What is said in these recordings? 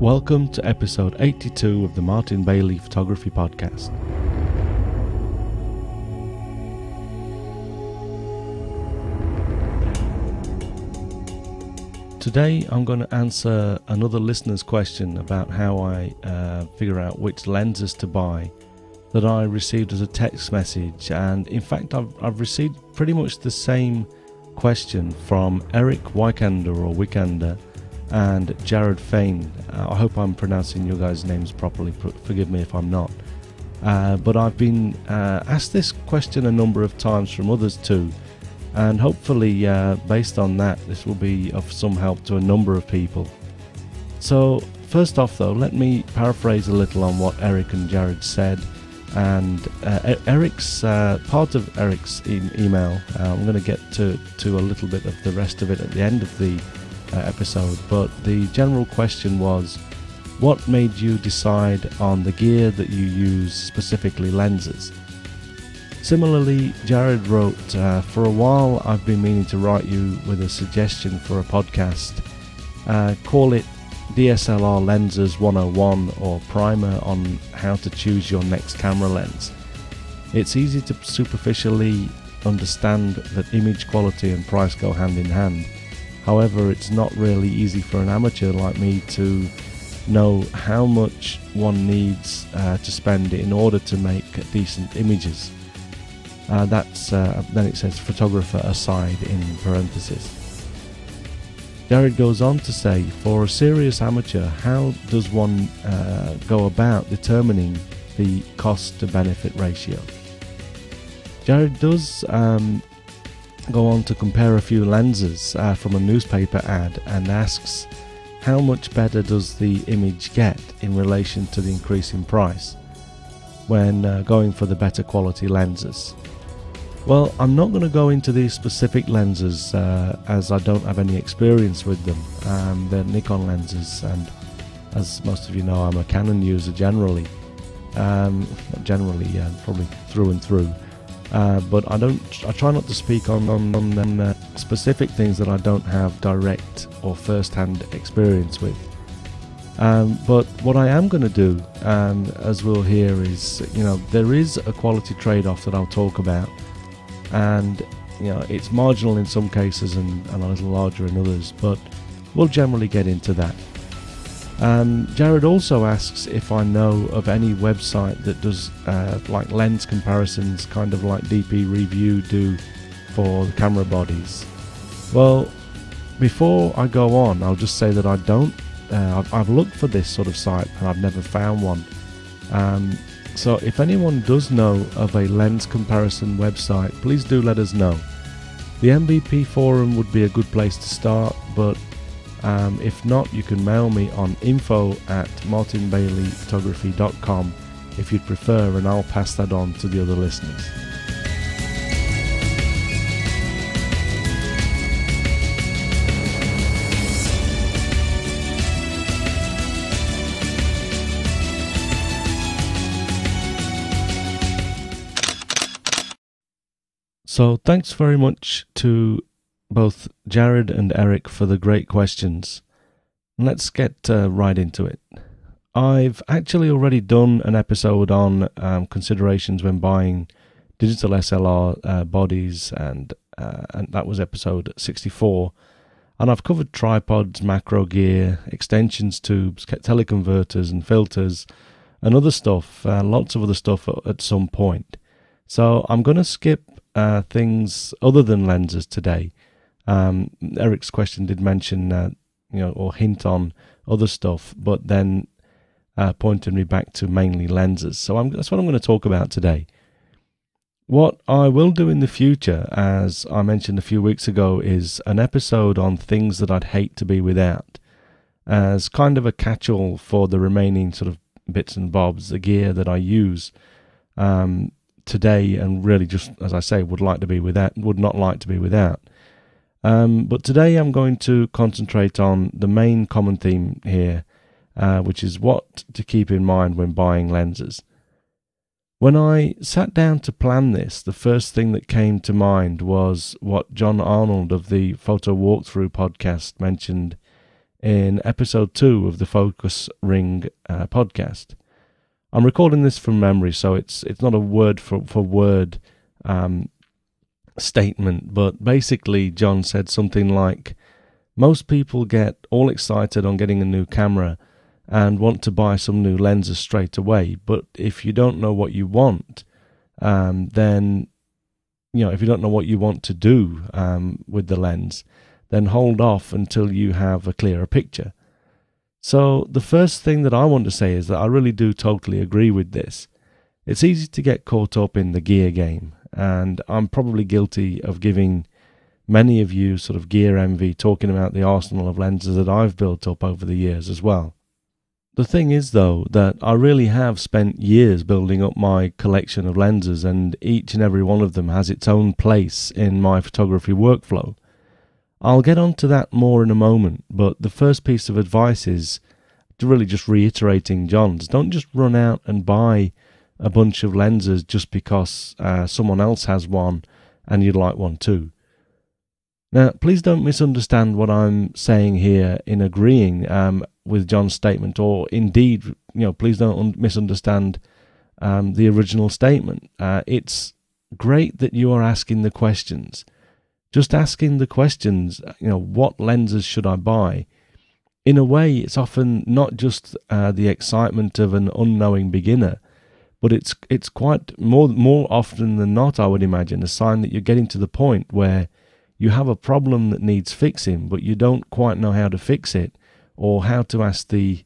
Welcome to episode 82 of the Martin Bailey Photography Podcast. Today I'm going to answer another listener's question about how I uh, figure out which lenses to buy that I received as a text message. And in fact, I've, I've received pretty much the same question from Eric Wykander or Wikander and Jared Fain. Uh, I hope I'm pronouncing your guys' names properly. Forgive me if I'm not. Uh, but I've been uh, asked this question a number of times from others too, and hopefully, uh, based on that, this will be of some help to a number of people. So, first off, though, let me paraphrase a little on what Eric and Jared said. And uh, Eric's uh, part of Eric's e- email, I'm going to get to to a little bit of the rest of it at the end of the uh, episode, but the general question was what made you decide on the gear that you use, specifically lenses? Similarly, Jared wrote, uh, For a while I've been meaning to write you with a suggestion for a podcast. Uh, call it DSLR Lenses 101 or Primer on how to choose your next camera lens. It's easy to superficially understand that image quality and price go hand in hand However, it's not really easy for an amateur like me to know how much one needs uh, to spend in order to make decent images. Uh, that's uh, then it says photographer aside in parentheses. Jared goes on to say, for a serious amateur, how does one uh, go about determining the cost to benefit ratio? Jared does um, go on to compare a few lenses uh, from a newspaper ad and asks how much better does the image get in relation to the increase in price when uh, going for the better quality lenses. Well, I'm not going to go into these specific lenses uh, as I don't have any experience with them. Um, they're Nikon lenses, and as most of you know, I'm a Canon user generally. Um, generally, uh, probably through and through. Uh, but I don't. I try not to speak on on, on uh, specific things that I don't have direct or first-hand experience with. Um, but what I am going to do, um, as we'll hear, is you know there is a quality trade-off that I'll talk about, and you know it's marginal in some cases and, and a little larger in others. But we'll generally get into that. Um, Jared also asks if I know of any website that does uh, like lens comparisons, kind of like DP Review do for the camera bodies. Well, before I go on, I'll just say that I don't. Uh, I've, I've, looked for this sort of site and I've never found one. Um, so if anyone does know of a lens comparison website, please do let us know. The MBP forum would be a good place to start, um, if not, you can mail me on info at martinbaileyphotography.com if you'd prefer, and I'll pass that on to the other listeners. So, thanks very much to both Jared and Eric for the great questions. Let's get uh, right into it. I've actually already done an episode on um, considerations when buying digital SLR uh, bodies, and uh, and that was episode 64. And I've covered tripods, macro gear, extensions tubes, teleconverters, and filters, and other stuff, uh, lots of other stuff at some point. So I'm going to skip uh, things other than lenses today um, Eric's question did mention, uh, you know, or hint on other stuff, but then uh, pointed me back to mainly lenses. So I'm, that's what I'm going to talk about today. What I will do in the future, as I mentioned a few weeks ago, is an episode on things that I'd hate to be without, as kind of a catch all for the remaining sort of bits and bobs, the gear that I use um, today, and really just as I say, would like to be without, would not like to be without. Um, but today I'm going to concentrate on the main common theme here, uh, which is what to keep in mind when buying lenses. When I sat down to plan this, the first thing that came to mind was what John Arnold of the Photo Walkthrough podcast mentioned in episode two of the Focus Ring uh, podcast. I'm recording this from memory, so it's it's not a word for for word um, statement, but basically, John said something like, "Most people get all excited on getting a new camera." And want to buy some new lenses straight away, but if you don't know what you want, um, then you know if you don't know what you want to do um, with the lens, then hold off until you have a clearer picture. So, the first thing that I want to say is that I really do totally agree with this. It's easy to get caught up in the gear game, and I'm probably guilty of giving many of you sort of gear envy talking about the arsenal of lenses that I've built up over the years as well. The thing is, though, that I really have spent years building up my collection of lenses, and each and every one of them has its own place in my photography workflow. I'll get on to that more in a moment, but the first piece of advice is to really just reiterating John's. Don't just run out and buy a bunch of lenses just because uh, someone else has one and you'd like one too. Now, please don't misunderstand what I'm saying here in agreeing um, with John's statement, or indeed, you know, please don't un- misunderstand um, the original statement. Uh, it's great that you are asking the questions just asking the questions, you know, what lenses should I buy? In a way, it's often not just uh, the excitement of an unknowing beginner, but it's it's quite more more often than not, I would imagine, a sign that you're getting to the point where you have a problem that needs fixing, but you don't quite know how to fix it or how to ask the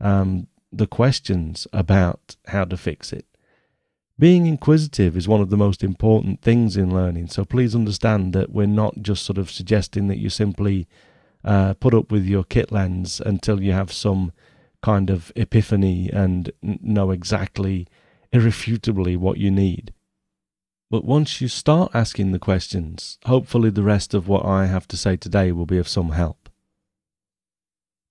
um, the questions about how to fix it. Being inquisitive is one of the most important things in learning, so please understand that we're not just sort of suggesting that you simply uh, put up with your kit lens until you have some kind of epiphany and know exactly, irrefutably, what you need. But once you start asking the questions, hopefully the rest of what I have to say today will be of some help.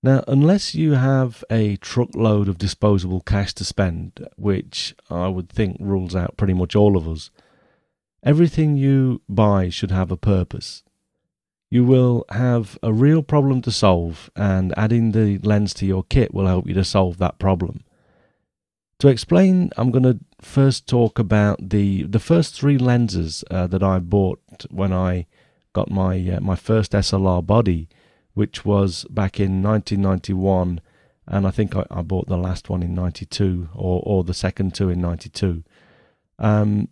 Now, unless you have a truckload of disposable cash to spend, which I would think rules out pretty much all of us, everything you buy should have a purpose. You will have a real problem to solve, and adding the lens to your kit will help you to solve that problem. To explain, I'm going to first talk about the the first three lenses uh, that I bought when I got my uh, my first SLR body which was back in 1991, and I think I, I bought the last one in 92 or, or the second two in 92. Um,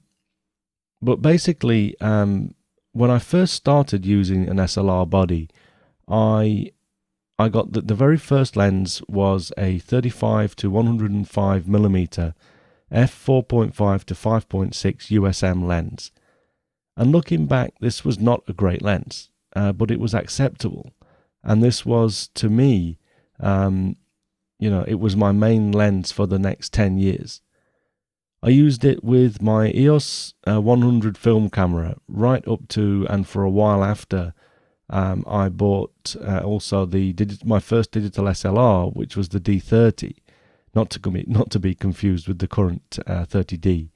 but basically, um, when I first started using an SLR body, I I got the, the very first lens was a 35 to 105 millimeter f 4.5 to 5.6 USM lens. And looking back, this was not a great lens, uh, but it was acceptable and this was to me, um, you know, it was my main lens for the next ten years. I used it with my EOS uh, 100 film camera right up to and for a while after. Um, I bought uh, also the my first digital SLR, which was the D30, not to com- not to be confused with the current uh, 30D.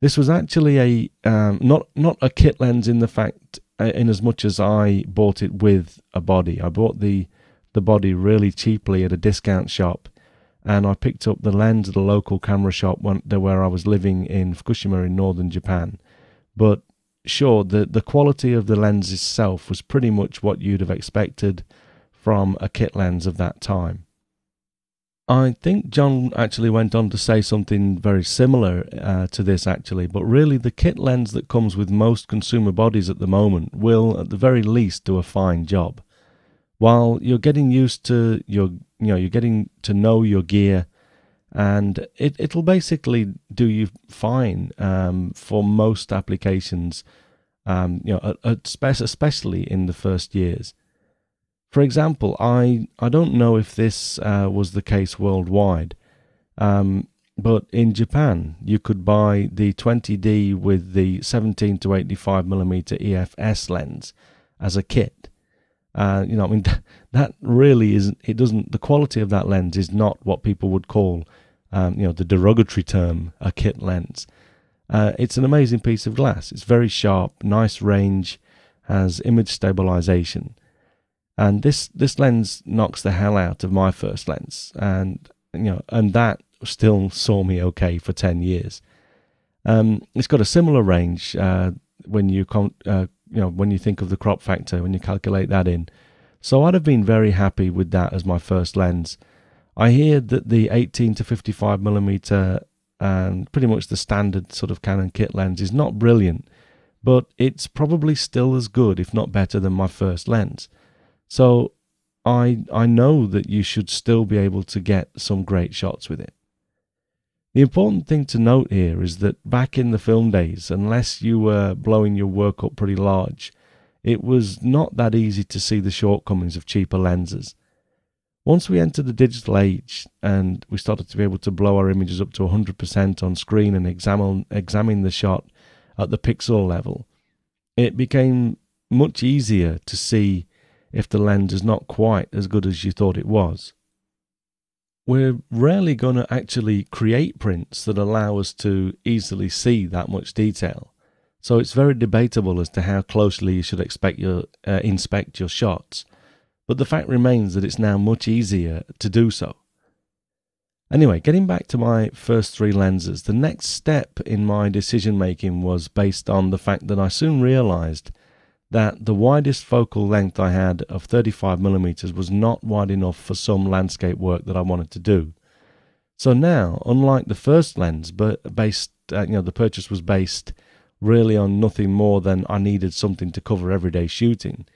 This was actually a um, not not a kit lens in the fact uh, in as much as I bought it with a body. I bought the the body really cheaply at a discount shop, and I picked up the lens at a local camera shop when, where I was living in Fukushima in northern Japan. But sure, the the quality of the lens itself was pretty much what you'd have expected from a kit lens of that time. I think John actually went on to say something very similar uh, to this, actually, but really the kit lens that comes with most consumer bodies at the moment will, at the very least, do a fine job. While you're getting used to your, you know, you're getting to know your gear, and it, it'll basically do you fine um, for most applications, um, you know, especially in the first years. For example, I, I don't know if this uh, was the case worldwide, um, but in Japan, you could buy the 20D with the 17 to 85 millimeter EFS lens as a kit. Uh, you know, I mean, that really isn't, it doesn't, the quality of that lens is not what people would call, um, you know, the derogatory term, a kit lens. Uh, it's an amazing piece of glass. It's very sharp, nice range, has image stabilization. and this this lens knocks the hell out of my first lens, and you know, and that still saw me okay for ten years. Um, it's got a similar range uh, when you con- uh, you know when you think of the crop factor when you calculate that in. So I'd have been very happy with that as my first lens. I hear that the 18 to 55 millimeter and pretty much the standard sort of Canon kit lens is not brilliant, but it's probably still as good, if not better, than my first lens. So I I know that you should still be able to get some great shots with it. The important thing to note here is that back in the film days, unless you were blowing your work up pretty large, it was not that easy to see the shortcomings of cheaper lenses. Once we entered the digital age and we started to be able to blow our images up to 100% on screen and examine, examine the shot at the pixel level, it became much easier to see if the lens is not quite as good as you thought it was. We're rarely going to actually create prints that allow us to easily see that much detail. So it's very debatable as to how closely you should expect your, uh, inspect your shots, but the fact remains that it's now much easier to do so. Anyway, getting back to my first three lenses, the next step in my decision making was based on the fact that I soon realized that the widest focal length I had of 35mm was not wide enough for some landscape work that I wanted to do. So now, unlike the first lens, but based, uh, you know, the purchase was based really on nothing more than I needed something to cover everyday shooting.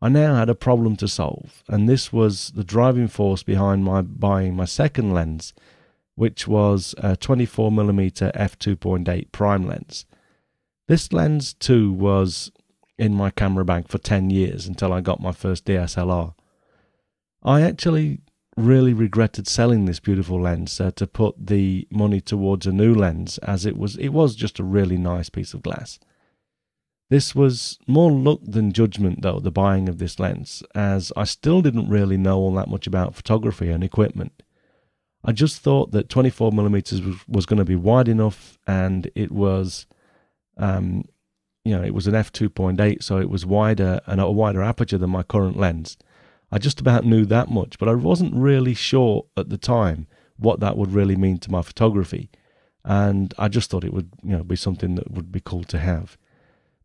I now had a problem to solve, and this was the driving force behind my buying my second lens, which was a 24mm f2.8 prime lens. This lens too was in my camera bag for 10 years until I got my first DSLR. I actually really regretted selling this beautiful lens uh, to put the money towards a new lens as it was it was just a really nice piece of glass. This was more luck than judgment though the buying of this lens as I still didn't really know all that much about photography and equipment. I just thought that 24 millimeters was, was going to be wide enough and it was um, you know, it was an f2.8, so it was wider and a wider aperture than my current lens. I just about knew that much, but I wasn't really sure at the time what that would really mean to my photography. And I just thought it would, you know, be something that would be cool to have.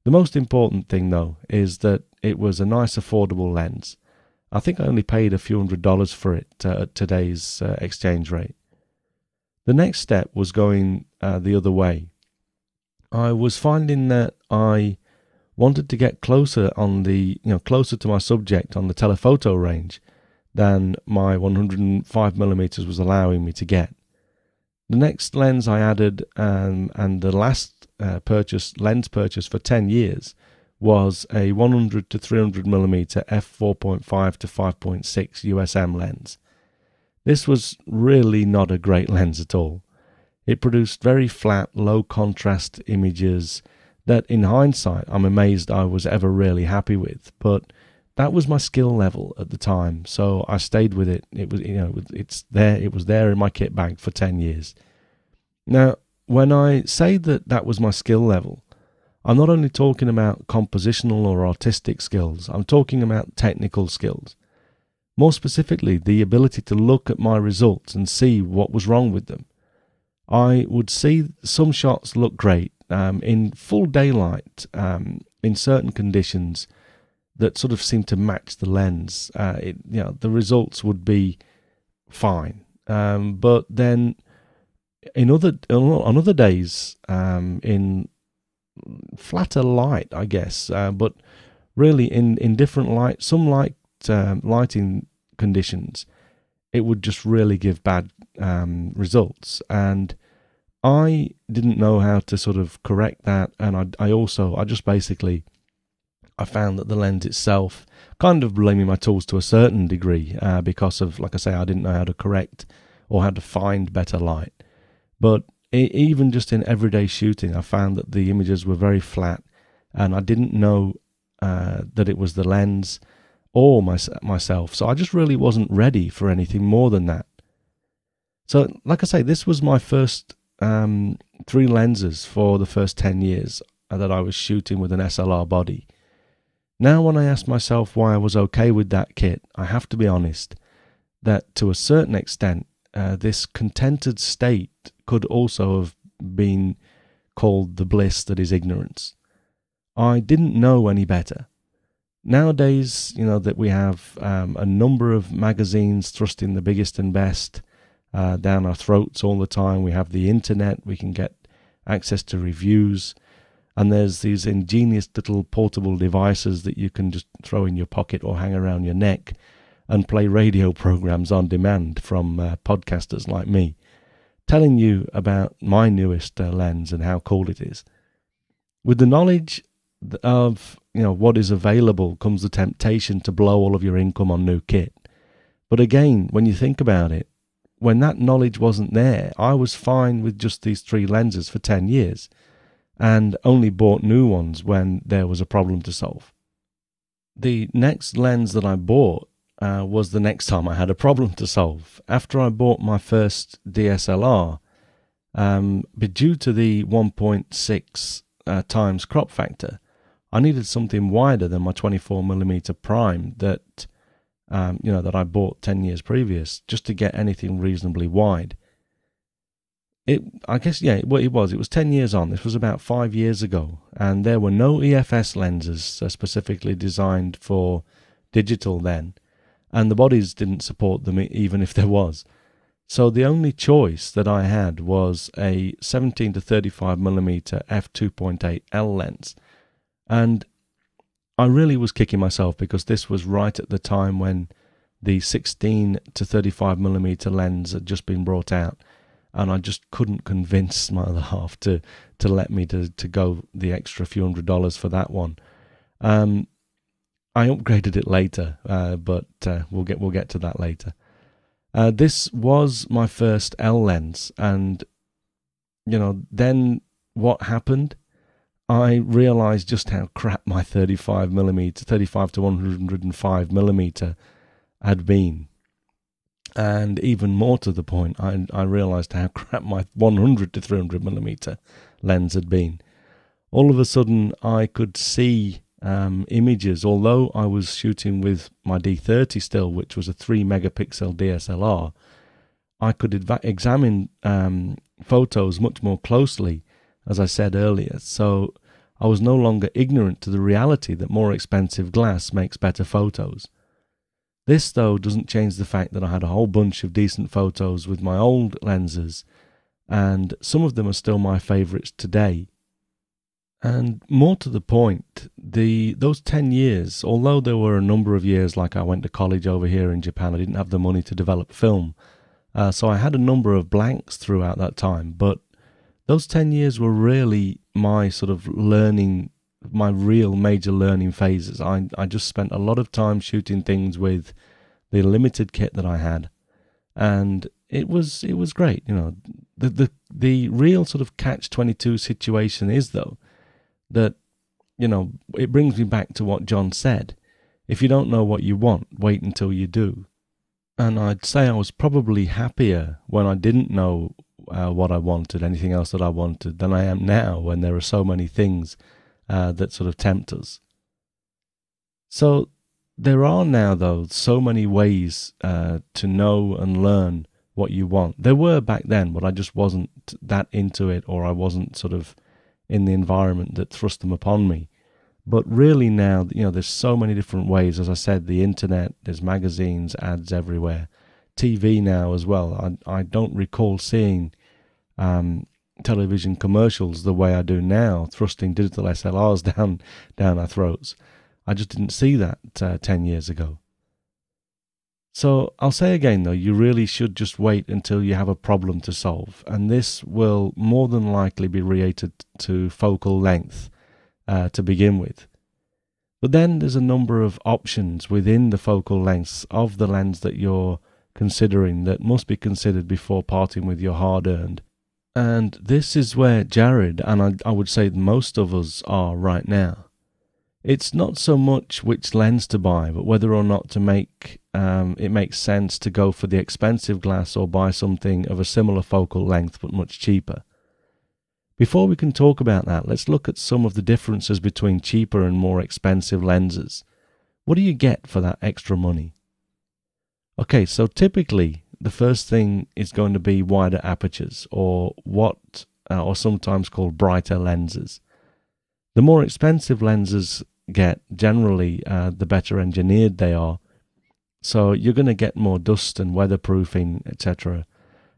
The most important thing, though, is that it was a nice, affordable lens. I think I only paid a few hundred dollars for it uh, at today's uh, exchange rate. The next step was going uh, the other way. I was finding that I wanted to get closer on the you know closer to my subject on the telephoto range than my 105 millimeters was allowing me to get. The next lens I added um, and the last uh, purchase lens purchase for 10 years was a 100 to 300 millimeter f4.5 to 5.6 USM lens. This was really not a great lens at all. It produced very flat, low contrast images that, in hindsight, I'm amazed I was ever really happy with. But that was my skill level at the time, so I stayed with it. It was, you know, it's there. It was there in my kit bag for ten years. Now, when I say that that was my skill level, I'm not only talking about compositional or artistic skills. I'm talking about technical skills. More specifically, the ability to look at my results and see what was wrong with them I would see some shots look great um, in full daylight um, in certain conditions that sort of seemed to match the lens. Uh, it, you know, the results would be fine, um, but then in other on other days um, in flatter light, I guess, uh, but really in in different light, some light um, lighting conditions, it would just really give bad um, results. And I didn't know how to sort of correct that. And I, I also, I just basically, I found that the lens itself kind of blaming my tools to a certain degree uh, because of, like I say, I didn't know how to correct or how to find better light. But even just in everyday shooting, I found that the images were very flat, and I didn't know uh, that it was the lens or my, myself. So I just really wasn't ready for anything more than that. So, like I say, this was my first um, three lenses for the first 10 years that I was shooting with an SLR body. Now, when I ask myself why I was okay with that kit, I have to be honest that to a certain extent, uh, this contented state could also have been called the bliss that is ignorance. I didn't know any better. Nowadays, you know, that we have um, a number of magazines thrusting the biggest and best uh, down our throats all the time. We have the internet, we can get access to reviews, and there's these ingenious little portable devices that you can just throw in your pocket or hang around your neck and play radio programs on demand from uh, podcasters like me, telling you about my newest uh, lens and how cool it is. With the knowledge of you know what is available comes the temptation to blow all of your income on new kit. But again, when you think about it, when that knowledge wasn't there, I was fine with just these three lenses for 10 years and only bought new ones when there was a problem to solve. The next lens that I bought uh, was the next time I had a problem to solve. After I bought my first DSLR, um, but due to the 1.6 uh, times crop factor, I needed something wider than my 24 millimeter prime that um, you know that I bought 10 years previous just to get anything reasonably wide. It, I guess, yeah, well, it was. It was 10 years on. This was about five years ago, and there were no EFS lenses uh, specifically designed for digital then, and the bodies didn't support them even if there was. So the only choice that I had was a 17 to 35 millimeter f2.8 L lens, and I really was kicking myself because this was right at the time when the 16 to 35 millimeter lens had just been brought out, and I just couldn't convince my other half to to let me to to go the extra few hundred dollars for that one. Um, I upgraded it later, uh, but uh, we'll get we'll get to that later. Uh, this was my first L lens, and you know then what happened I realized just how crap my 35 millimeter, 35 to 105 millimeter had been. And even more to the point, I, I realized how crap my 100 to 300 millimeter lens had been. All of a sudden, I could see um, images, although I was shooting with my D30 still, which was a 3 megapixel DSLR, I could examine um, photos much more closely as I said earlier. So I was no longer ignorant to the reality that more expensive glass makes better photos. This, though, doesn't change the fact that I had a whole bunch of decent photos with my old lenses, and some of them are still my favourites today. And more to the point, the those ten years, although there were a number of years like I went to college over here in Japan, I didn't have the money to develop film, uh, so I had a number of blanks throughout that time. But those 10 years were really my sort of learning, my real major learning phases. I, I just spent a lot of time shooting things with the limited kit that I had. And it was it was great, you know. The the the real sort of catch twenty two situation is though that you know it brings me back to what John said. If you don't know what you want, wait until you do. And I'd say I was probably happier when I didn't know uh, what I wanted, anything else that I wanted, than I am now when there are so many things uh, that sort of tempt us. So there are now, though, so many ways uh, to know and learn what you want. There were back then, but I just wasn't that into it, or I wasn't sort of in the environment that thrust them upon me. But really now, you know, there's so many different ways. As I said, the internet, there's magazines, ads everywhere. TV now as well. I, I don't recall seeing um, television commercials the way I do now, thrusting digital SLRs down down our throats. I just didn't see that uh, 10 years ago. So I'll say again though, you really should just wait until you have a problem to solve, and this will more than likely be related to focal length uh, to begin with. But then there's a number of options within the focal lengths of the lens that you're considering that must be considered before parting with your hard earned. And this is where Jared, and I, I would say most of us are right now. It's not so much which lens to buy, but whether or not to make um, it makes sense to go for the expensive glass or buy something of a similar focal length but much cheaper. Before we can talk about that, let's look at some of the differences between cheaper and more expensive lenses. What do you get for that extra money? Okay, so typically the first thing is going to be wider apertures or what uh, or sometimes called brighter lenses. The more expensive lenses get, generally, uh, the better engineered they are. So you're going to get more dust and weatherproofing, etc.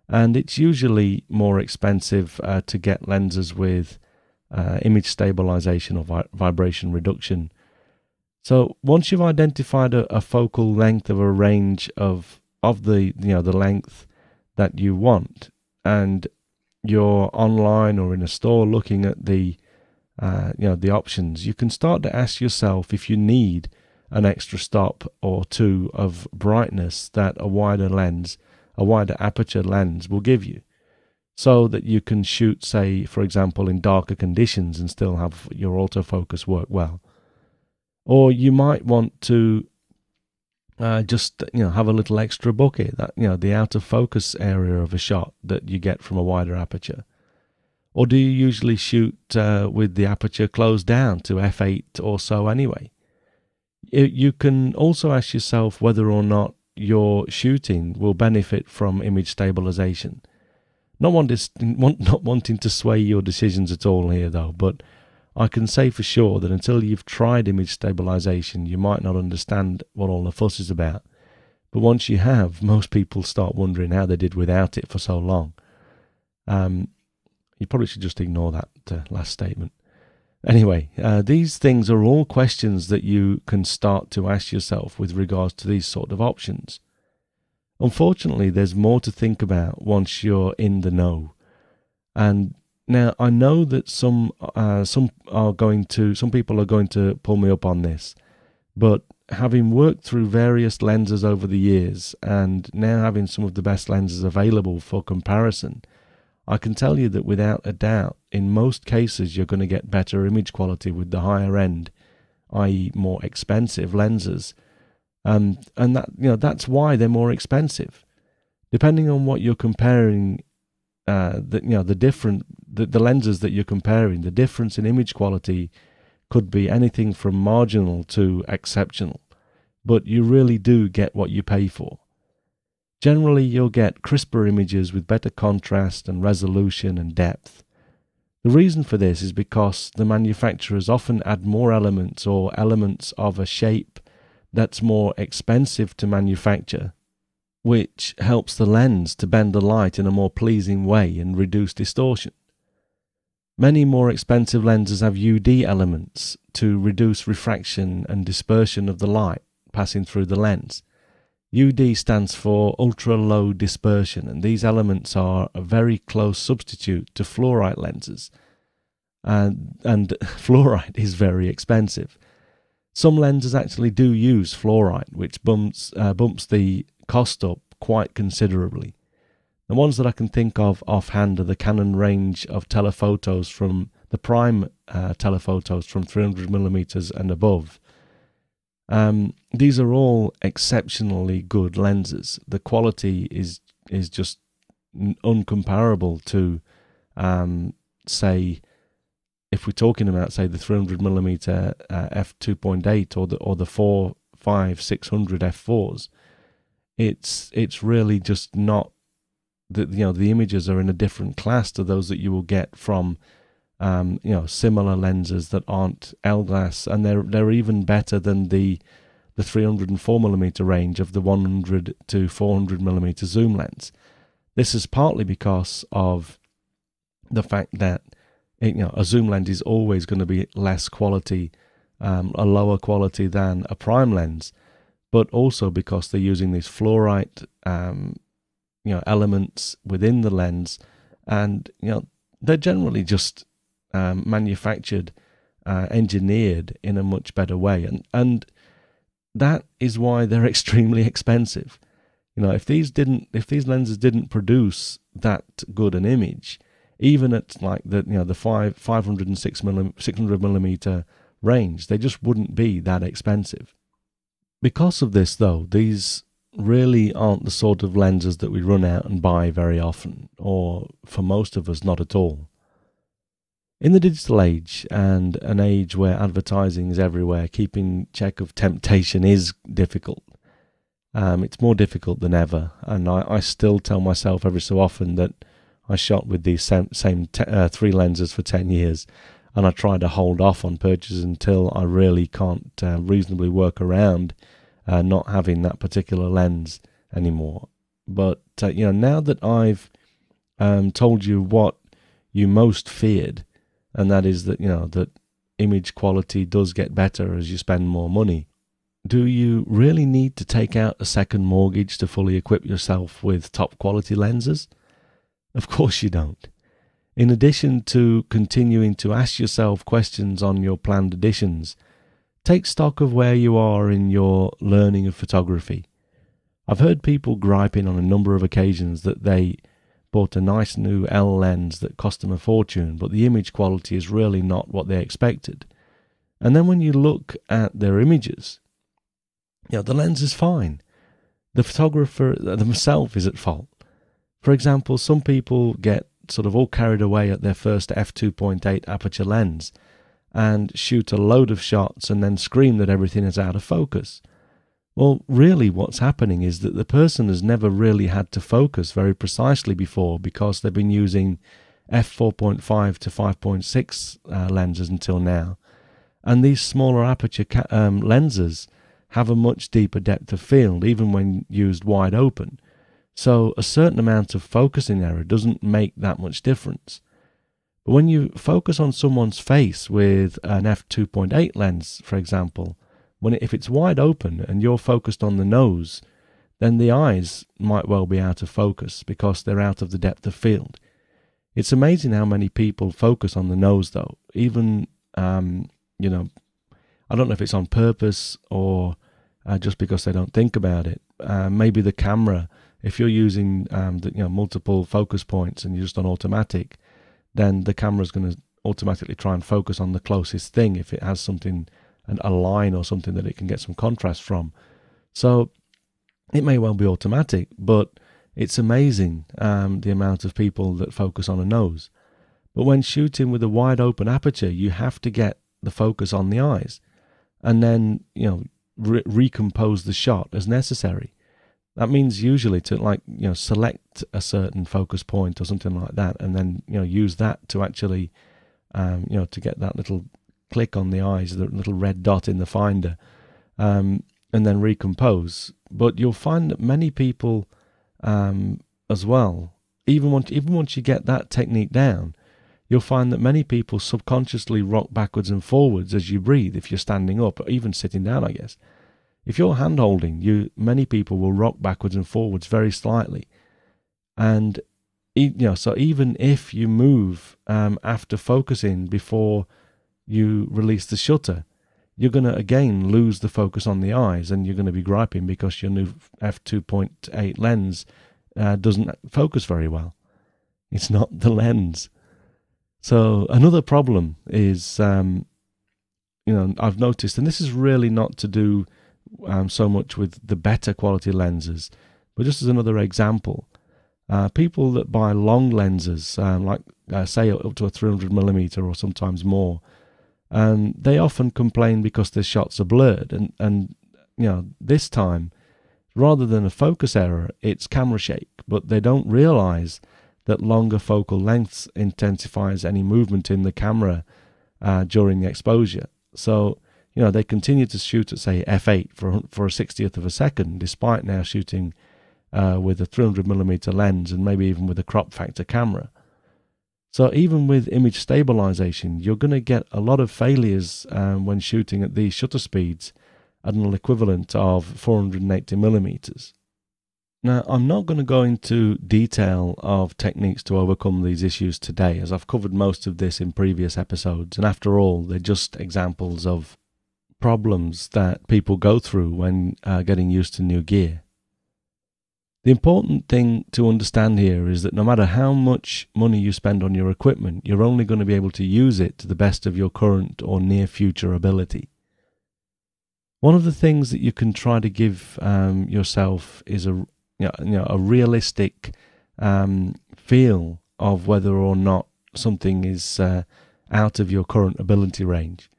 And it's usually more expensive uh, to get lenses with uh, image stabilization or vi- vibration reduction. So once you've identified a, a, focal length of a range of of the you know the length that you want, and you're online or in a store looking at the uh, you know the options, you can start to ask yourself if you need an extra stop or two of brightness that a wider lens, a wider aperture lens will give you, so that you can shoot, say, for example, in darker conditions and still have your autofocus work well. Or you might want to uh, just you know have a little extra bokeh that you know the out of focus area of a shot that you get from a wider aperture or do you usually shoot uh, with the aperture closed down to f8 or so anyway? You can also ask yourself whether or not your shooting will benefit from image stabilization. Not, want, not wanting to sway your decisions at all here, though, but I can say for sure that until you've tried image stabilization, you might not understand what all the fuss is about. But once you have, most people start wondering how they did without it for so long. Um, you probably should just ignore that uh, last statement. Anyway, uh, these things are all questions that you can start to ask yourself with regards to these sort of options. Unfortunately, there's more to think about once you're in the know. And now I know that some uh, some are going to some people are going to pull me up on this, but having worked through various lenses over the years and now having some of the best lenses available for comparison, I can tell you that without a doubt, in most cases, you're going to get better image quality with the higher end, i.e., more expensive lenses. Um, and that you know that's why they're more expensive. Depending on what you're comparing, uh, the you know the different the, the lenses that you're comparing, the difference in image quality could be anything from marginal to exceptional. But you really do get what you pay for. Generally, you'll get crisper images with better contrast and resolution and depth. The reason for this is because the manufacturers often add more elements or elements of a shape that's more expensive to manufacture, which helps the lens to bend the light in a more pleasing way and reduce distortion. Many more expensive lenses have UD elements to reduce refraction and dispersion of the light passing through the lens. UD stands for ultra low dispersion, and these elements are a very close substitute to fluorite lenses. And, and fluorite is very expensive. Some lenses actually do use fluorite, which bumps, uh, bumps the cost up quite considerably. The ones that I can think of offhand are the Canon range of telephotos from the prime uh, telephotos from 300 millimeters and above, um, these are all exceptionally good lenses. The quality is is just uncomparable to, um, say, if we're talking about say the 300 millimeter uh, f 2.8 or the or the 4, 5, 600 f4s. It's it's really just not that you know the images are in a different class to those that you will get from um, you know, similar lenses that aren't L glass, and they're they're even better than the the 304 millimeter range of the 100 to 400 millimeter zoom lens. This is partly because of the fact that you know a zoom lens is always going to be less quality, um, a lower quality than a prime lens, but also because they're using these fluorite um, you know elements within the lens, and you know they're generally just um, manufactured, uh, engineered in a much better way, and and that is why they're extremely expensive. You know, if these didn't, if these lenses didn't produce that good an image, even at like the you know the five five hundred and six millim, six hundred millimeter range, they just wouldn't be that expensive. Because of this, though, these really aren't the sort of lenses that we run out and buy very often, or for most of us, not at all. In the digital age and an age where advertising is everywhere, keeping check of temptation is difficult. Um, it's more difficult than ever, and I, I, still tell myself every so often that I shot with these same, same te- uh, three lenses for 10 years, and I try to hold off on purchases until I really can't uh, reasonably work around uh, not having that particular lens anymore. But uh, you know, now that I've um, told you what you most feared, and that is that you know that image quality does get better as you spend more money. Do you really need to take out a second mortgage to fully equip yourself with top quality lenses? Of course you don't. In addition to continuing to ask yourself questions on your planned additions, take stock of where you are in your learning of photography. I've heard people griping on a number of occasions that they bought a nice new L lens that cost them a fortune, but the image quality is really not what they expected. And then when you look at their images, you know, the lens is fine. The photographer themselves is at fault. For example, some people get sort of all carried away at their first f2.8 aperture lens and shoot a load of shots and then scream that everything is out of focus. Well, really, what's happening is that the person has never really had to focus very precisely before because they've been using f4.5 to 5.6 uh, lenses until now. And these smaller aperture ca- um, lenses have a much deeper depth of field, even when used wide open. So a certain amount of focusing error doesn't make that much difference. But when you focus on someone's face with an f2.8 lens, for example, when if it's wide open and you're focused on the nose, then the eyes might well be out of focus because they're out of the depth of field. It's amazing how many people focus on the nose, though. Even, um, you know, I don't know if it's on purpose or uh, just because they don't think about it. Uh, maybe the camera if you're using um, the, you know multiple focus points and you're just on automatic, then the camera's going to automatically try and focus on the closest thing if it has something, an, a line or something that it can get some contrast from. So it may well be automatic, but it's amazing um, the amount of people that focus on a nose. But when shooting with a wide open aperture, you have to get the focus on the eyes, and then you know re- recompose the shot as necessary. That means usually to like you know select a certain focus point or something like that, and then you know use that to actually um, you know to get that little click on the eyes, the little red dot in the finder, um, and then recompose. But you'll find that many people um, as well, even once even once you get that technique down, you'll find that many people subconsciously rock backwards and forwards as you breathe if you're standing up or even sitting down, I guess. If you're hand holding, you many people will rock backwards and forwards very slightly, and you know so even if you move um, after focusing before you release the shutter, you're going to again lose the focus on the eyes, and you're going to be griping because your new f two point eight lens uh, doesn't focus very well. It's not the lens. So another problem is, um, you know, I've noticed, and this is really not to do um, so much with the better quality lenses. But just as another example, uh, people that buy long lenses, um, like uh, say up to a 300 millimeter or sometimes more, um, they often complain because their shots are blurred. And, and you know, this time, rather than a focus error, it's camera shake. But they don't realize that longer focal lengths intensifies any movement in the camera uh, during the exposure. So you know, they continue to shoot at say f8 for for a sixtieth of a second, despite now shooting uh, with a 300 millimeter lens and maybe even with a crop factor camera. So even with image stabilization, you're going to get a lot of failures um, when shooting at these shutter speeds at an equivalent of 480 millimeters. Now, I'm not going to go into detail of techniques to overcome these issues today, as I've covered most of this in previous episodes, and after all, they're just examples of problems that people go through when uh, getting used to new gear. The important thing to understand here is that no matter how much money you spend on your equipment, you're only going to be able to use it to the best of your current or near future ability. One of the things that you can try to give um, yourself is a you know, a realistic um, feel of whether or not something is uh, out of your current ability range.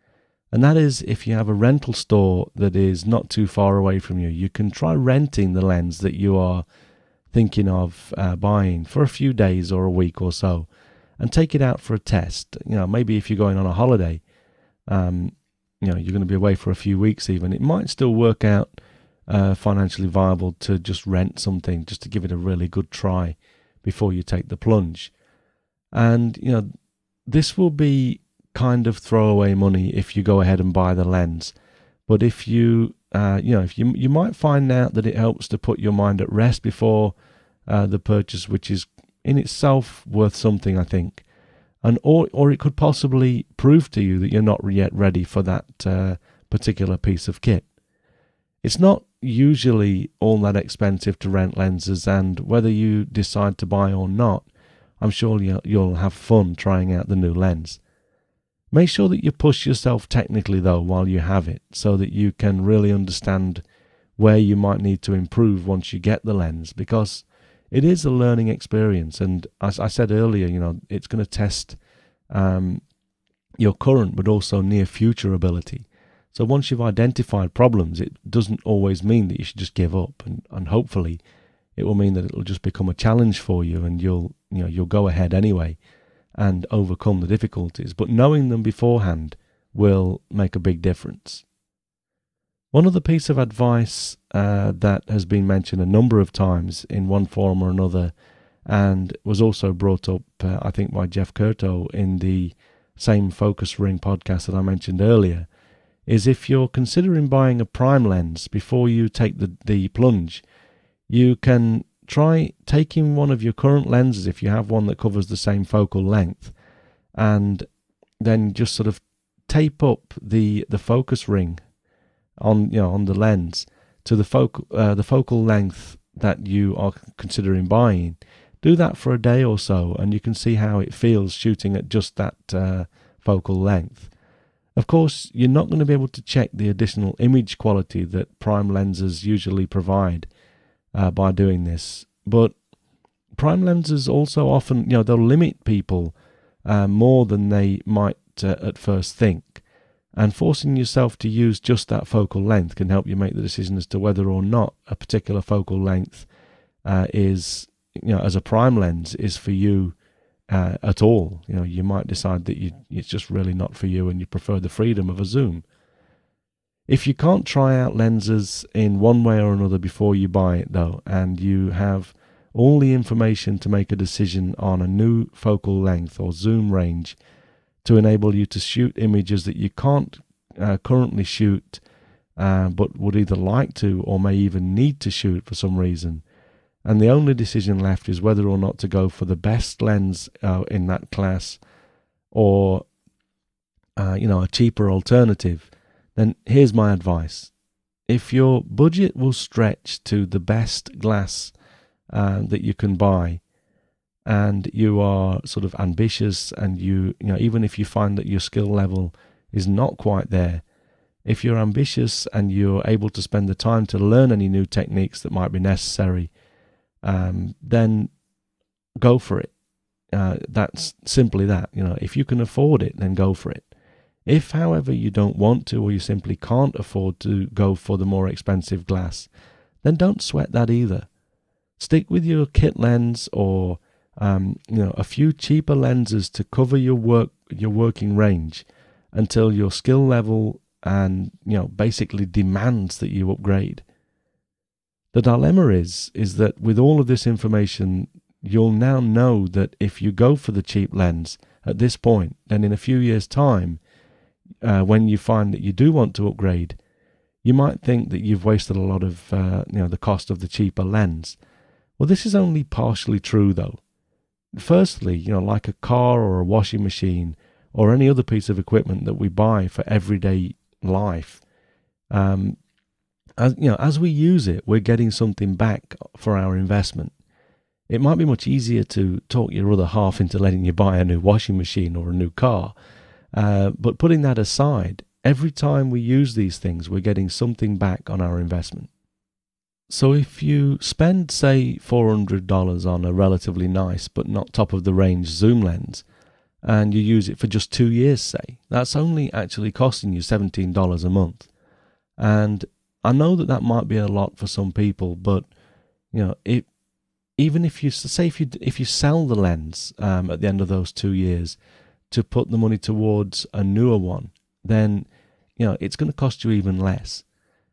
And that is if you have a rental store that is not too far away from you, you can try renting the lens that you are thinking of uh, buying for a few days or a week or so and take it out for a test. You know, maybe if you're going on a holiday, um, you know, you're going to be away for a few weeks even, it might still work out uh, financially viable to just rent something just to give it a really good try before you take the plunge. And, you know, this will be kind of throwaway money if you go ahead and buy the lens. But if you, uh, you know, if you you might find out that it helps to put your mind at rest before uh, the purchase, which is in itself worth something, I think. And or or it could possibly prove to you that you're not yet ready for that uh, particular piece of kit. It's not usually all that expensive to rent lenses, and whether you decide to buy or not, I'm sure you'll, you'll have fun trying out the new lens. Make sure that you push yourself technically though while you have it, so that you can really understand where you might need to improve once you get the lens, because it is a learning experience. And as I said earlier, you know, it's going to test um, your current but also near future ability. So once you've identified problems, it doesn't always mean that you should just give up, and, and hopefully, it will mean that it'll just become a challenge for you, and you'll you know you'll go ahead anyway, and overcome the difficulties. But knowing them beforehand will make a big difference. One other piece of advice uh, that has been mentioned a number of times in one form or another, and was also brought up, uh, I think, by Jeff Curto in the same Focus Ring podcast that I mentioned earlier, is if you're considering buying a prime lens before you take the, the plunge, you can try taking one of your current lenses if you have one that covers the same focal length and then just sort of tape up the the focus ring on you know on the lens to the focal uh, the focal length that you are considering buying. Do that for a day or so and you can see how it feels shooting at just that uh, focal length. Of course, you're not going to be able to check the additional image quality that prime lenses usually provide uh, by doing this, but prime lenses also often, you know, they'll limit people uh, more than they might uh, at first think. And forcing yourself to use just that focal length can help you make the decision as to whether or not a particular focal length uh, is, you know, as a prime lens is for you uh, at all. You know, you might decide that you, it's just really not for you and you prefer the freedom of a zoom. If you can't try out lenses in one way or another before you buy it, though, and you have all the information to make a decision on a new focal length or zoom range to enable you to shoot images that you can't uh, currently shoot uh, but would either like to or may even need to shoot for some reason, and the only decision left is whether or not to go for the best lens uh, in that class or uh, you know a cheaper alternative then here's my advice if your budget will stretch to the best glass uh, that you can buy and you are sort of ambitious and you you know even if you find that your skill level is not quite there if you're ambitious and you're able to spend the time to learn any new techniques that might be necessary um, then go for it. Uh, that's simply that. You know, if you can afford it, then go for it. If, however, you don't want to or you simply can't afford to go for the more expensive glass, then don't sweat that either. Stick with your kit lens or um, you know a few cheaper lenses to cover your work your working range until your skill level and you know basically demands that you upgrade. The dilemma is, is that with all of this information, you'll now know that if you go for the cheap lens at this point, then in a few years' time, uh, when you find that you do want to upgrade, you might think that you've wasted a lot of, uh, you know, the cost of the cheaper lens. Well, this is only partially true, though. Firstly, you know, like a car or a washing machine or any other piece of equipment that we buy for everyday life, um, as you know, as we use it, we're getting something back for our investment. It might be much easier to talk your other half into letting you buy a new washing machine or a new car. Uh, but putting that aside, every time we use these things, we're getting something back on our investment. So if you spend, say, $400 on a relatively nice but not top of the range zoom lens, and you use it for just two years, say, that's only actually costing you $17 a month. And I know that that might be a lot for some people, but you know, it, even if you say if you if you sell the lens um, at the end of those two years to put the money towards a newer one, then you know it's going to cost you even less.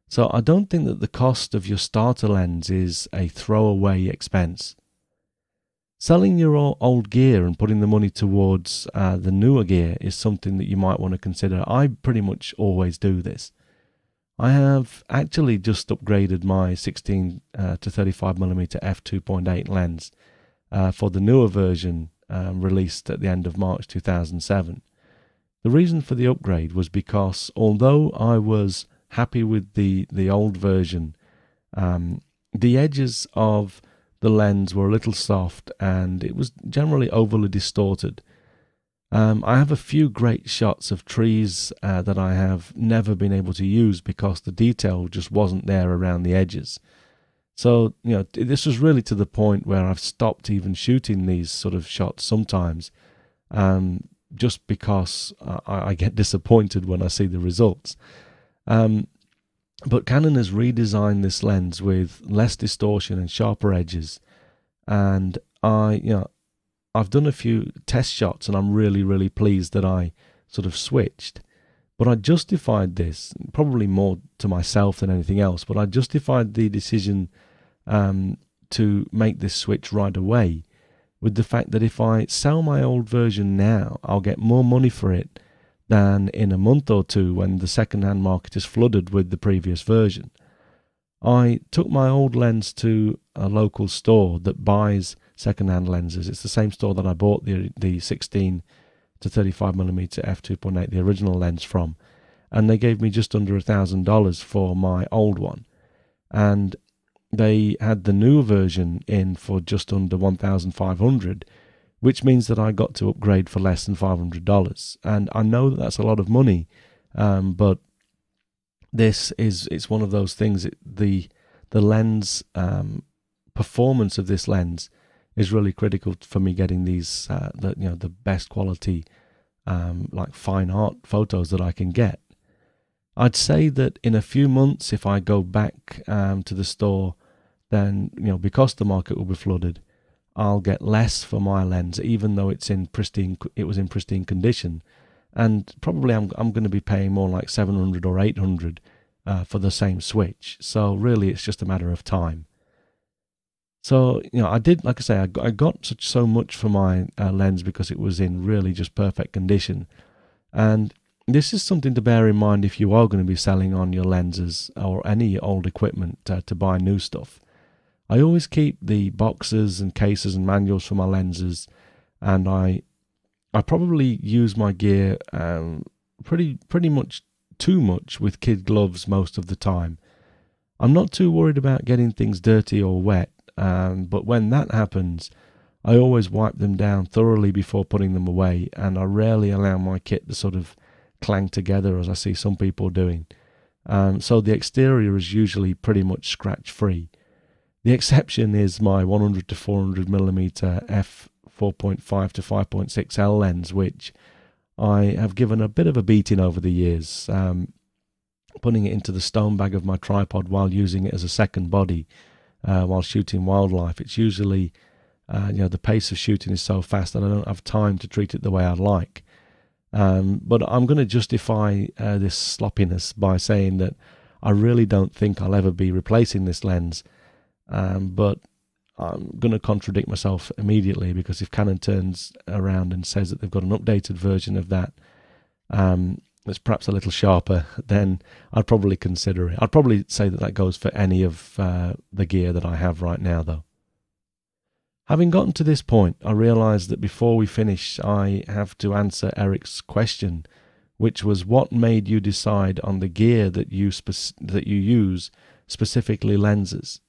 So I don't think that the cost of your starter lens is a throwaway expense. Selling your old gear and putting the money towards uh, the newer gear is something that you might want to consider. I pretty much always do this. I have actually just upgraded my 16 uh, to 35 mm f2.8 lens uh, for the newer version um, released at the end of March 2007. The reason for the upgrade was because although I was happy with the, the old version, um, the edges of the lens were a little soft and it was generally overly distorted. Um, I have a few great shots of trees uh, that I have never been able to use because the detail just wasn't there around the edges. So, you know, this was really to the point where I've stopped even shooting these sort of shots sometimes, um, just because I, I, get disappointed when I see the results. Um, but Canon has redesigned this lens with less distortion and sharper edges. And I, you know, I've done a few test shots and I'm really, really pleased that I sort of switched. But I justified this, probably more to myself than anything else, but I justified the decision um, to make this switch right away with the fact that if I sell my old version now, I'll get more money for it than in a month or two when the second-hand market is flooded with the previous version. I took my old lens to a local store that buys second-hand lenses. It's the same store that I bought the the 16 to 35 millimeter f2.8, the original lens from, and they gave me just under a thousand dollars for my old one, and they had the newer version in for just under 1,500 which means that I got to upgrade for less than $500. And I know that that's a lot of money, um, but this is it's one of those things. It, the the lens um, performance of this lens is really critical for me getting these uh, the you know the best quality um, like fine art photos that I can get. I'd say that in a few months, if I go back um, to the store, then you know because the market will be flooded, I'll get less for my lens, even though it's in pristine. It was in pristine condition, and probably I'm I'm going to be paying more like 700 or 800 uh, for the same switch. So really, it's just a matter of time. So you know, I did like I say, I got, I got such so much for my uh, lens because it was in really just perfect condition, and this is something to bear in mind if you are going to be selling on your lenses or any old equipment uh, to buy new stuff. I always keep the boxes and cases and manuals for my lenses, and I I probably use my gear um, pretty pretty much too much with kid gloves most of the time. I'm not too worried about getting things dirty or wet, um, but when that happens, I always wipe them down thoroughly before putting them away, and I rarely allow my kit to sort of clang together as I see some people doing. Um, so the exterior is usually pretty much scratch free. The exception is my 100 to 400 millimeter f 4.5 to 5.6 L lens, which I have given a bit of a beating over the years, um, putting it into the stone bag of my tripod while using it as a second body uh, while shooting wildlife. It's usually, uh, you know, the pace of shooting is so fast that I don't have time to treat it the way I'd like. Um, but I'm going to justify uh, this sloppiness by saying that I really don't think I'll ever be replacing this lens um, but I'm going to contradict myself immediately because if Canon turns around and says that they've got an updated version of that um, that's perhaps a little sharper, then I'd probably consider it. I'd probably say that that goes for any of uh, the gear that I have right now, though. Having gotten to this point, I realise that before we finish, I have to answer Eric's question, which was what made you decide on the gear that you spe- that you use, specifically lenses.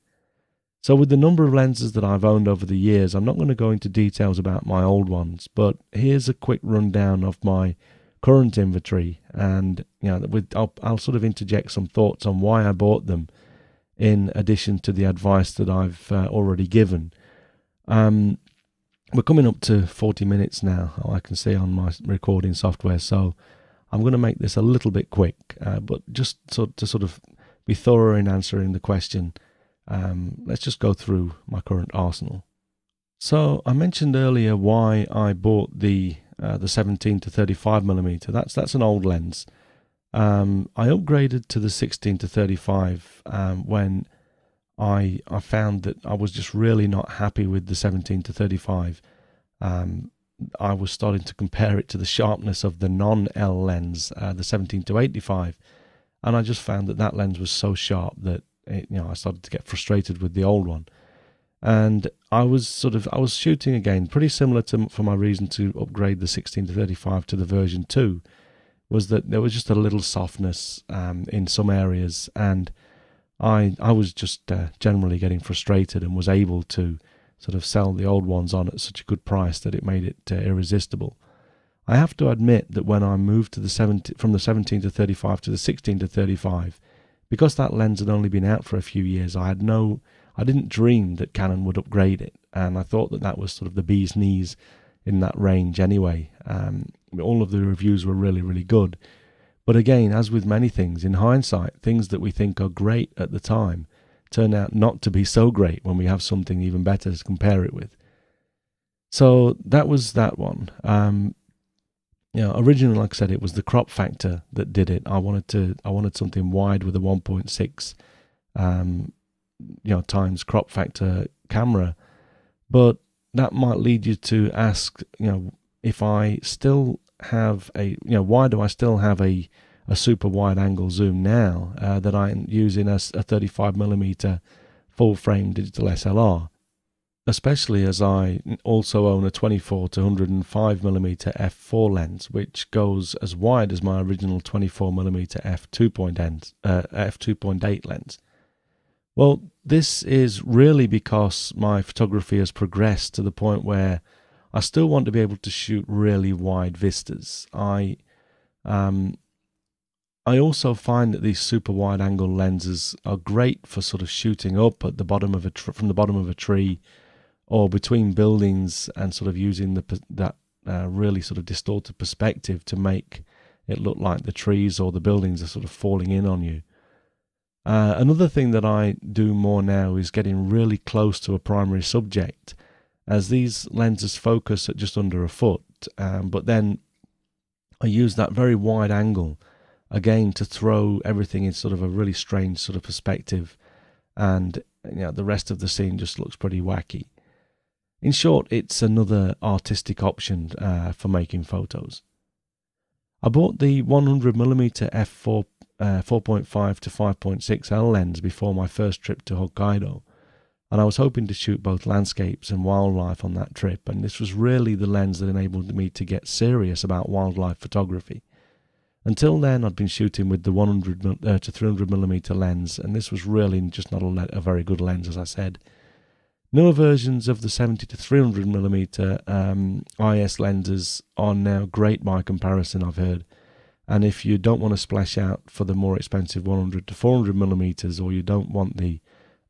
So, with the number of lenses that I've owned over the years, I'm not going to go into details about my old ones, but here's a quick rundown of my current inventory. And you know, with I'll, I'll sort of interject some thoughts on why I bought them, in addition to the advice that I've uh, already given. Um, we're coming up to 40 minutes now, I can see on my recording software. So I'm going to make this a little bit quick, uh, but just so, to sort of be thorough in answering the question, um, let's just go through my current arsenal. So I mentioned earlier why I bought the uh, the 17 to 35 millimeter. That's that's an old lens. Um, I upgraded to the 16 to 35 um, when I I found that I was just really not happy with the 17 to 35. Um, I was starting to compare it to the sharpness of the non-L lens, uh, the 17 to 85, and I just found that that lens was so sharp that it, you know I started to get frustrated with the old one. And I was sort of I was shooting again, pretty similar to for my reason to upgrade the 16 to 35 to the version two, was that there was just a little softness um, in some areas and I I was just uh, generally getting frustrated and was able to sort of sell the old ones on at such a good price that it made it uh, irresistible. I have to admit that when I moved to the 17, from the 17 to 35 to the 16 to 35, because that lens had only been out for a few years, I had no, I didn't dream that Canon would upgrade it, and I thought that that was sort of the bee's knees in that range anyway. Um, all of the reviews were really, really good, but again, as with many things, in hindsight, things that we think are great at the time turn out not to be so great when we have something even better to compare it with. So that was that one. Um, originally, like I said, it was the crop factor that did it. I wanted to, I wanted something wide with a 1.6, um, you know, times crop factor camera, but that might lead you to ask, you know, if I still have a you know why do I still have a a super wide angle zoom now uh, that I'm using a, a 35 millimeter full frame digital SLR, especially as I also own a 24 to 105 millimeter f4 lens, which goes as wide as my original 24 millimeter f2.8 uh, f2.8 lens. Well, this is really because my photography has progressed to the point where I still want to be able to shoot really wide vistas. I um, I also find that these super wide angle lenses are great for sort of shooting up at the bottom of a tr- from the bottom of a tree or between buildings and sort of using the that uh, really sort of distorted perspective to make it look like the trees or the buildings are sort of falling in on you. Uh, another thing that I do more now is getting really close to a primary subject as these lenses focus at just under a foot, um, but then I use that very wide angle again to throw everything in sort of a really strange sort of perspective, and you know, the rest of the scene just looks pretty wacky. In short, it's another artistic option uh, for making photos. I bought the 100mm f4 uh, 4.5 to 5.6 L lens before my first trip to Hokkaido and I was hoping to shoot both landscapes and wildlife on that trip, and this was really the lens that enabled me to get serious about wildlife photography. Until then, I'd been shooting with the 100 uh, to 300 millimeter lens, and this was really just not a, a, very good lens, as I said. Newer versions of the 70 to 300 millimeter um, IS lenses are now great by comparison, I've heard. And if you don't want to splash out for the more expensive 100 to 400 millimeters, or you don't want the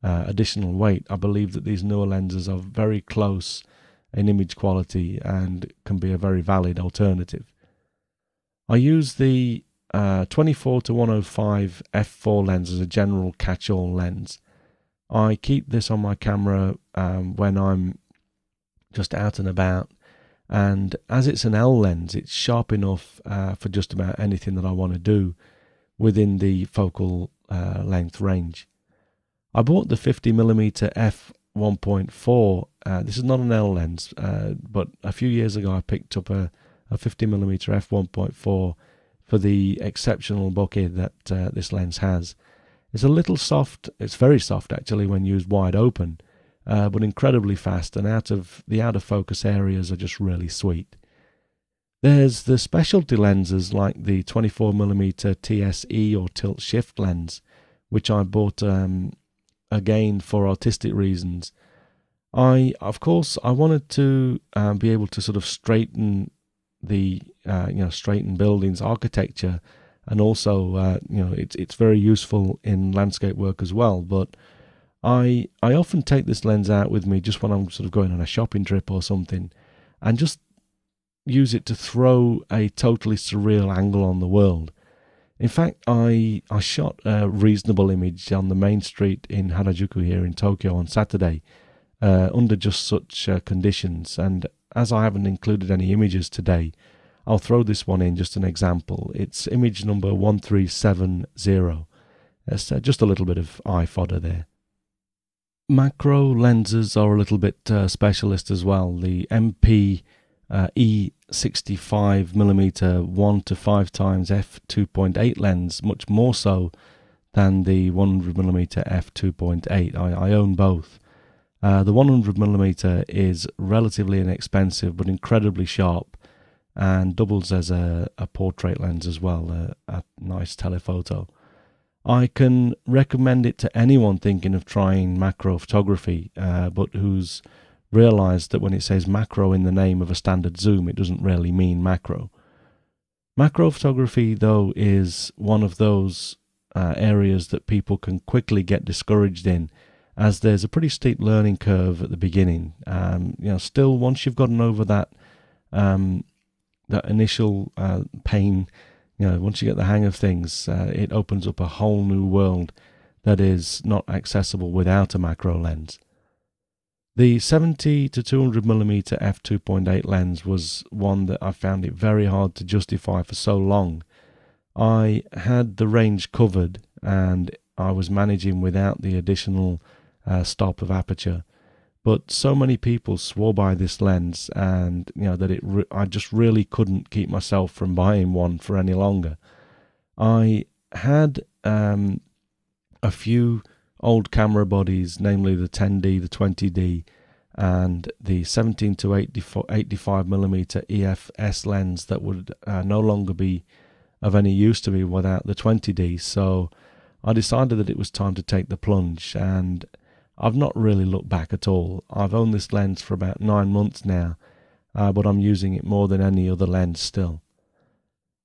uh, additional weight, I believe that these newer lenses are very close in image quality and can be a very valid alternative. I use the uh, 24 to 105 f4 lens as a general catch-all lens. I keep this on my camera um, when I'm just out and about, and as it's an L lens, it's sharp enough uh, for just about anything that I want to do within the focal uh, length range. I bought the 50mm f 1.4. Uh, this is not an L lens, uh, but a few years ago I picked up a, a 50mm f 1.4 for the exceptional bokeh that uh, this lens has. It's a little soft. It's very soft actually when used wide open, uh, but incredibly fast. And out of the out of focus areas are just really sweet. There's the specialty lenses like the 24mm TSE or tilt shift lens, which I bought um, again for artistic reasons. I, of course, I wanted to um, be able to sort of straighten the, uh, you know, straighten buildings, architecture, and also, uh, you know, it's it's very useful in landscape work as well. But I I often take this lens out with me just when I'm sort of going on a shopping trip or something, and just use it to throw a totally surreal angle on the world. In fact, I I shot a reasonable image on the main street in Harajuku here in Tokyo on Saturday, uh, under just such uh, conditions. And as I haven't included any images today, I'll throw this one in just an example. It's image number one three seven zero. It's uh, just a little bit of eye fodder there. Macro lenses are a little bit uh, specialist as well. The MP uh, E65 mm 1 to 5 times f2.8 lens, much more so than the 100 mm f2.8. I, I own both. Uh, the 100 mm is relatively inexpensive but incredibly sharp and doubles as a, a portrait lens as well, a, a nice telephoto. I can recommend it to anyone thinking of trying macro photography, uh, but who's realized that when it says macro in the name of a standard zoom, it doesn't really mean macro. Macro photography, though, is one of those uh, areas that people can quickly get discouraged in, as there's a pretty steep learning curve at the beginning. Um, you know, still, once you've gotten over that um, that initial uh, pain you know, once you get the hang of things, uh, it opens up a whole new world that is not accessible without a macro lens. The 70 to 200 mm f2.8 lens was one that I found it very hard to justify for so long. I had the range covered and I was managing without the additional uh, stop of aperture but so many people swore by this lens, and you know that it. Re- I just really couldn't keep myself from buying one for any longer. I had um, a few old camera bodies, namely the 10D, the 20D, and the 17 to 85 millimeter EFS lens that would uh, no longer be of any use to me without the 20D. So I decided that it was time to take the plunge and I've not really looked back at all. I've owned this lens for about nine months now, uh, but I'm using it more than any other lens still.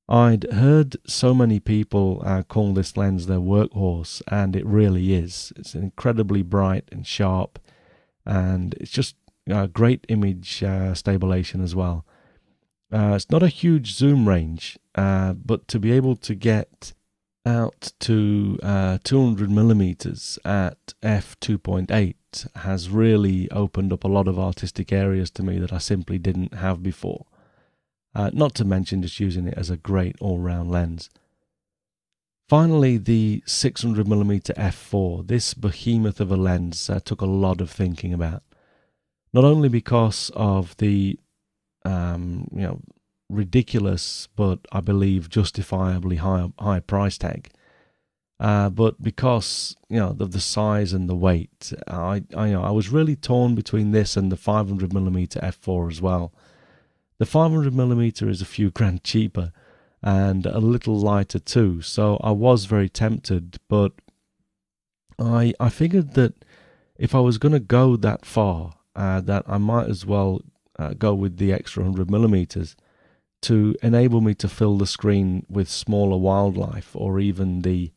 I'd heard so many people uh, call this lens their workhorse, and it really is. It's incredibly bright and sharp, and it's just a great image uh, stabilization as well. Uh, it's not a huge zoom range, uh, but to be able to get out to uh, 200 millimeters at f2.8 has really opened up a lot of artistic areas to me that I simply didn't have before. Uh, not to mention just using it as a great all-round lens. Finally, the 600 millimeter f4. This behemoth of a lens uh, took a lot of thinking about. Not only because of the um, you know ridiculous, but I believe justifiably high high price tag. Uh, but because you know of the size and the weight, I I, you know, I was really torn between this and the 500 millimeter f4 as well. The 500 millimeter is a few grand cheaper and a little lighter too, so I was very tempted. But I I figured that if I was going to go that far, uh, that I might as well uh, go with the extra 100 millimeters to enable me to fill the screen with smaller wildlife or even the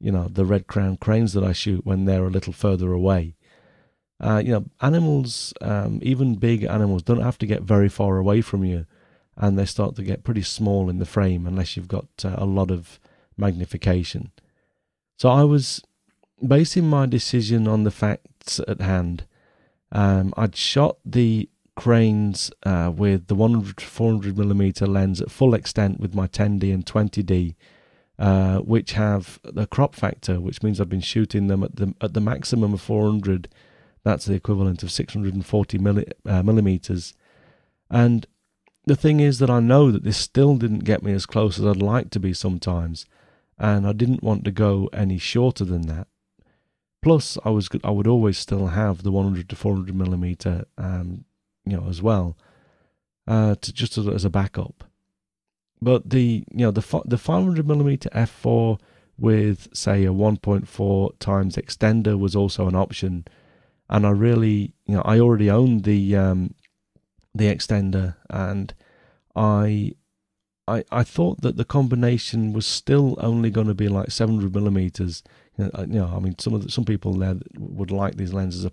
you know the red crowned cranes that I shoot when they're a little further away. Uh, you know, animals, um, even big animals, don't have to get very far away from you, and they start to get pretty small in the frame unless you've got uh, a lot of magnification. So I was basing my decision on the facts at hand. Um, I'd shot the cranes uh, with the 100 400 millimeter lens at full extent with my 10D and 20D, uh, which have the crop factor, which means I've been shooting them at the at the maximum of 400. That's the equivalent of 640 milli, uh, millimeters. And the thing is that I know that this still didn't get me as close as I'd like to be sometimes, and I didn't want to go any shorter than that. Plus, I was I would always still have the 100 to 400 millimeter um, you know, as well, uh, to just as, as a backup. But the you know the the 500 millimeter f4 with say a 1.4 times extender was also an option, and I really you know I already owned the um, the extender, and I I I thought that the combination was still only going to be like 700 millimeters, You know, I mean, some of the, some people there would like these lenses are,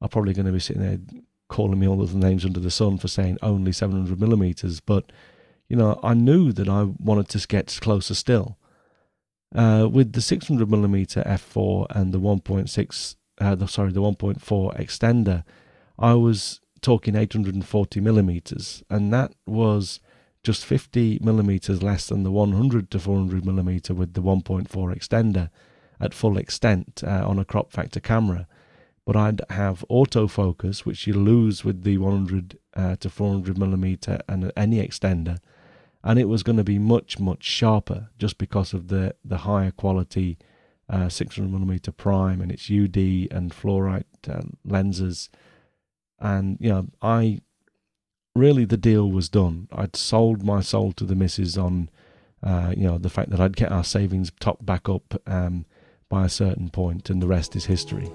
are probably going to be sitting there calling me all of the names under the sun for saying only 700 millimeters. But you know, I knew that I wanted to get closer still. Uh, with the 600 millimeter f4 and the 1.6, uh, the, sorry, the 1.4 extender, I was talking 840 millimeters, and that was just 50 millimeters less than the 100 to 400 millimeter with the 1.4 extender at full extent uh, on a crop factor camera. But I'd have autofocus, which you lose with the 100 uh, to 400 millimeter and any extender, and it was going to be much much sharper just because of the the higher quality uh, 600 millimeter prime and its UD and fluorite uh, lenses, and you know I really the deal was done. I'd sold my soul to the missus on. Uh, you know the fact that I'd get our savings top back up um, by a certain point, and the rest is history.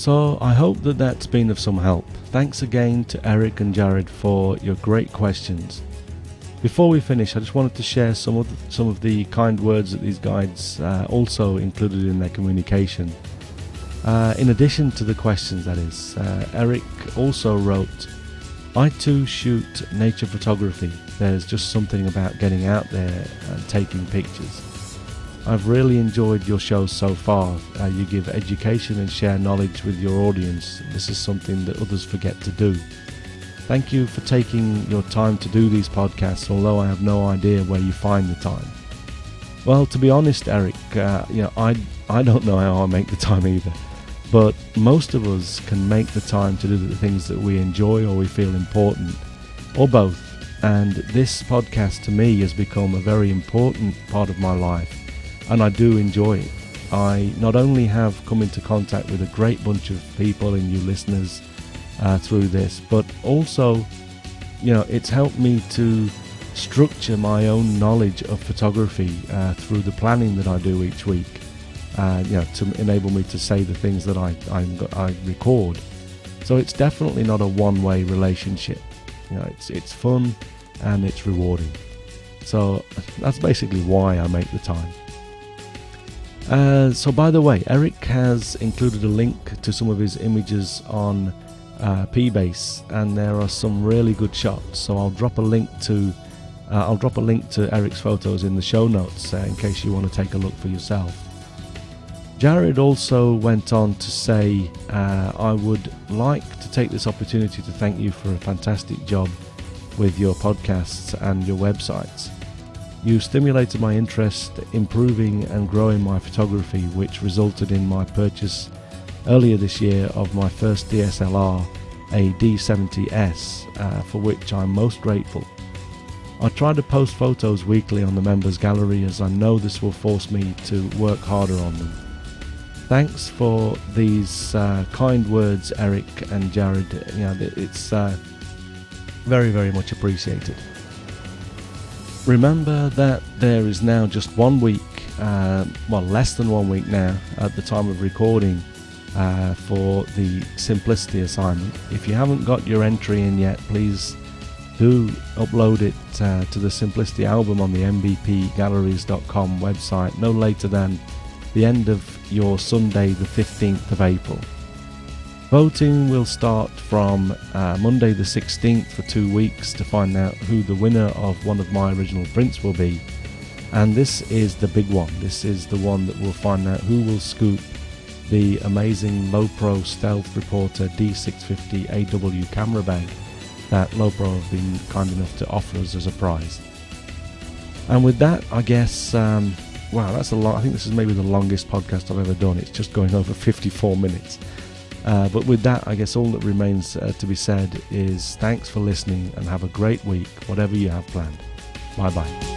So I hope that that's been of some help. Thanks again to Eric and Jared for your great questions. Before we finish, I just wanted to share some of the, some of the kind words that these guides uh, also included in their communication. Uh, in addition to the questions, that is, uh, Eric also wrote, I too shoot nature photography. There's just something about getting out there and taking pictures. I've really enjoyed your shows so far. Uh, you give education and share knowledge with your audience. This is something that others forget to do. Thank you for taking your time to do these podcasts, although I have no idea where you find the time. Well, to be honest, Eric, uh, you know, I, I don't know how I make the time either. But most of us can make the time to do the things that we enjoy or we feel important, or both. And this podcast to me has become a very important part of my life and I do enjoy it. I not only have come into contact with a great bunch of people and you listeners uh, through this, but also, you know, it's helped me to structure my own knowledge of photography uh, through the planning that I do each week. Uh, you know, to enable me to say the things that I, I, I record. So it's definitely not a one-way relationship. You know, it's it's fun and it's rewarding. So that's basically why I make the time. Uh, so, by the way, Eric has included a link to some of his images on uh, PBase, and there are some really good shots. So, I'll drop a link to uh, I'll drop a link to Eric's photos in the show notes uh, in case you want to take a look for yourself. Jared also went on to say, uh, I would like to take this opportunity to thank you for a fantastic job with your podcasts and your websites. You stimulated my interest, improving and growing my photography, which resulted in my purchase earlier this year of my first DSLR, a D70S, uh, for which I'm most grateful. I try to post photos weekly on the members gallery as I know this will force me to work harder on them. Thanks for these uh, kind words, Eric and Jared. You know, it's uh, very, very much appreciated. Remember that there is now just one week, uh, well, less than one week now at the time of recording uh, for the Simplicity assignment. If you haven't got your entry in yet, please do upload it uh, to the Simplicity album on the mbpgalleries.com website no later than the end of your Sunday, the 15th of April. Voting will start from uh, Monday the 16th for two weeks to find out who the winner of one of my original prints will be. And this is the big one. This is the one that will find out who will scoop the amazing Lowepro Stealth Reporter D650 AW camera bag that Lowepro have been kind enough to offer us as a prize. And with that, I guess, um, wow, that's a lot. I think this is maybe the longest podcast I've ever done. It's just going over 54 minutes. Uh, but with that, I guess all that remains uh, to be said is thanks for listening and have a great week, whatever you have planned. Bye bye.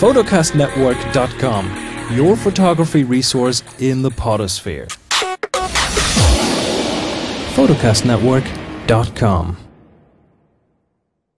photocastnetwork.com, your photography resource in the podosphere photocastnetwork.com.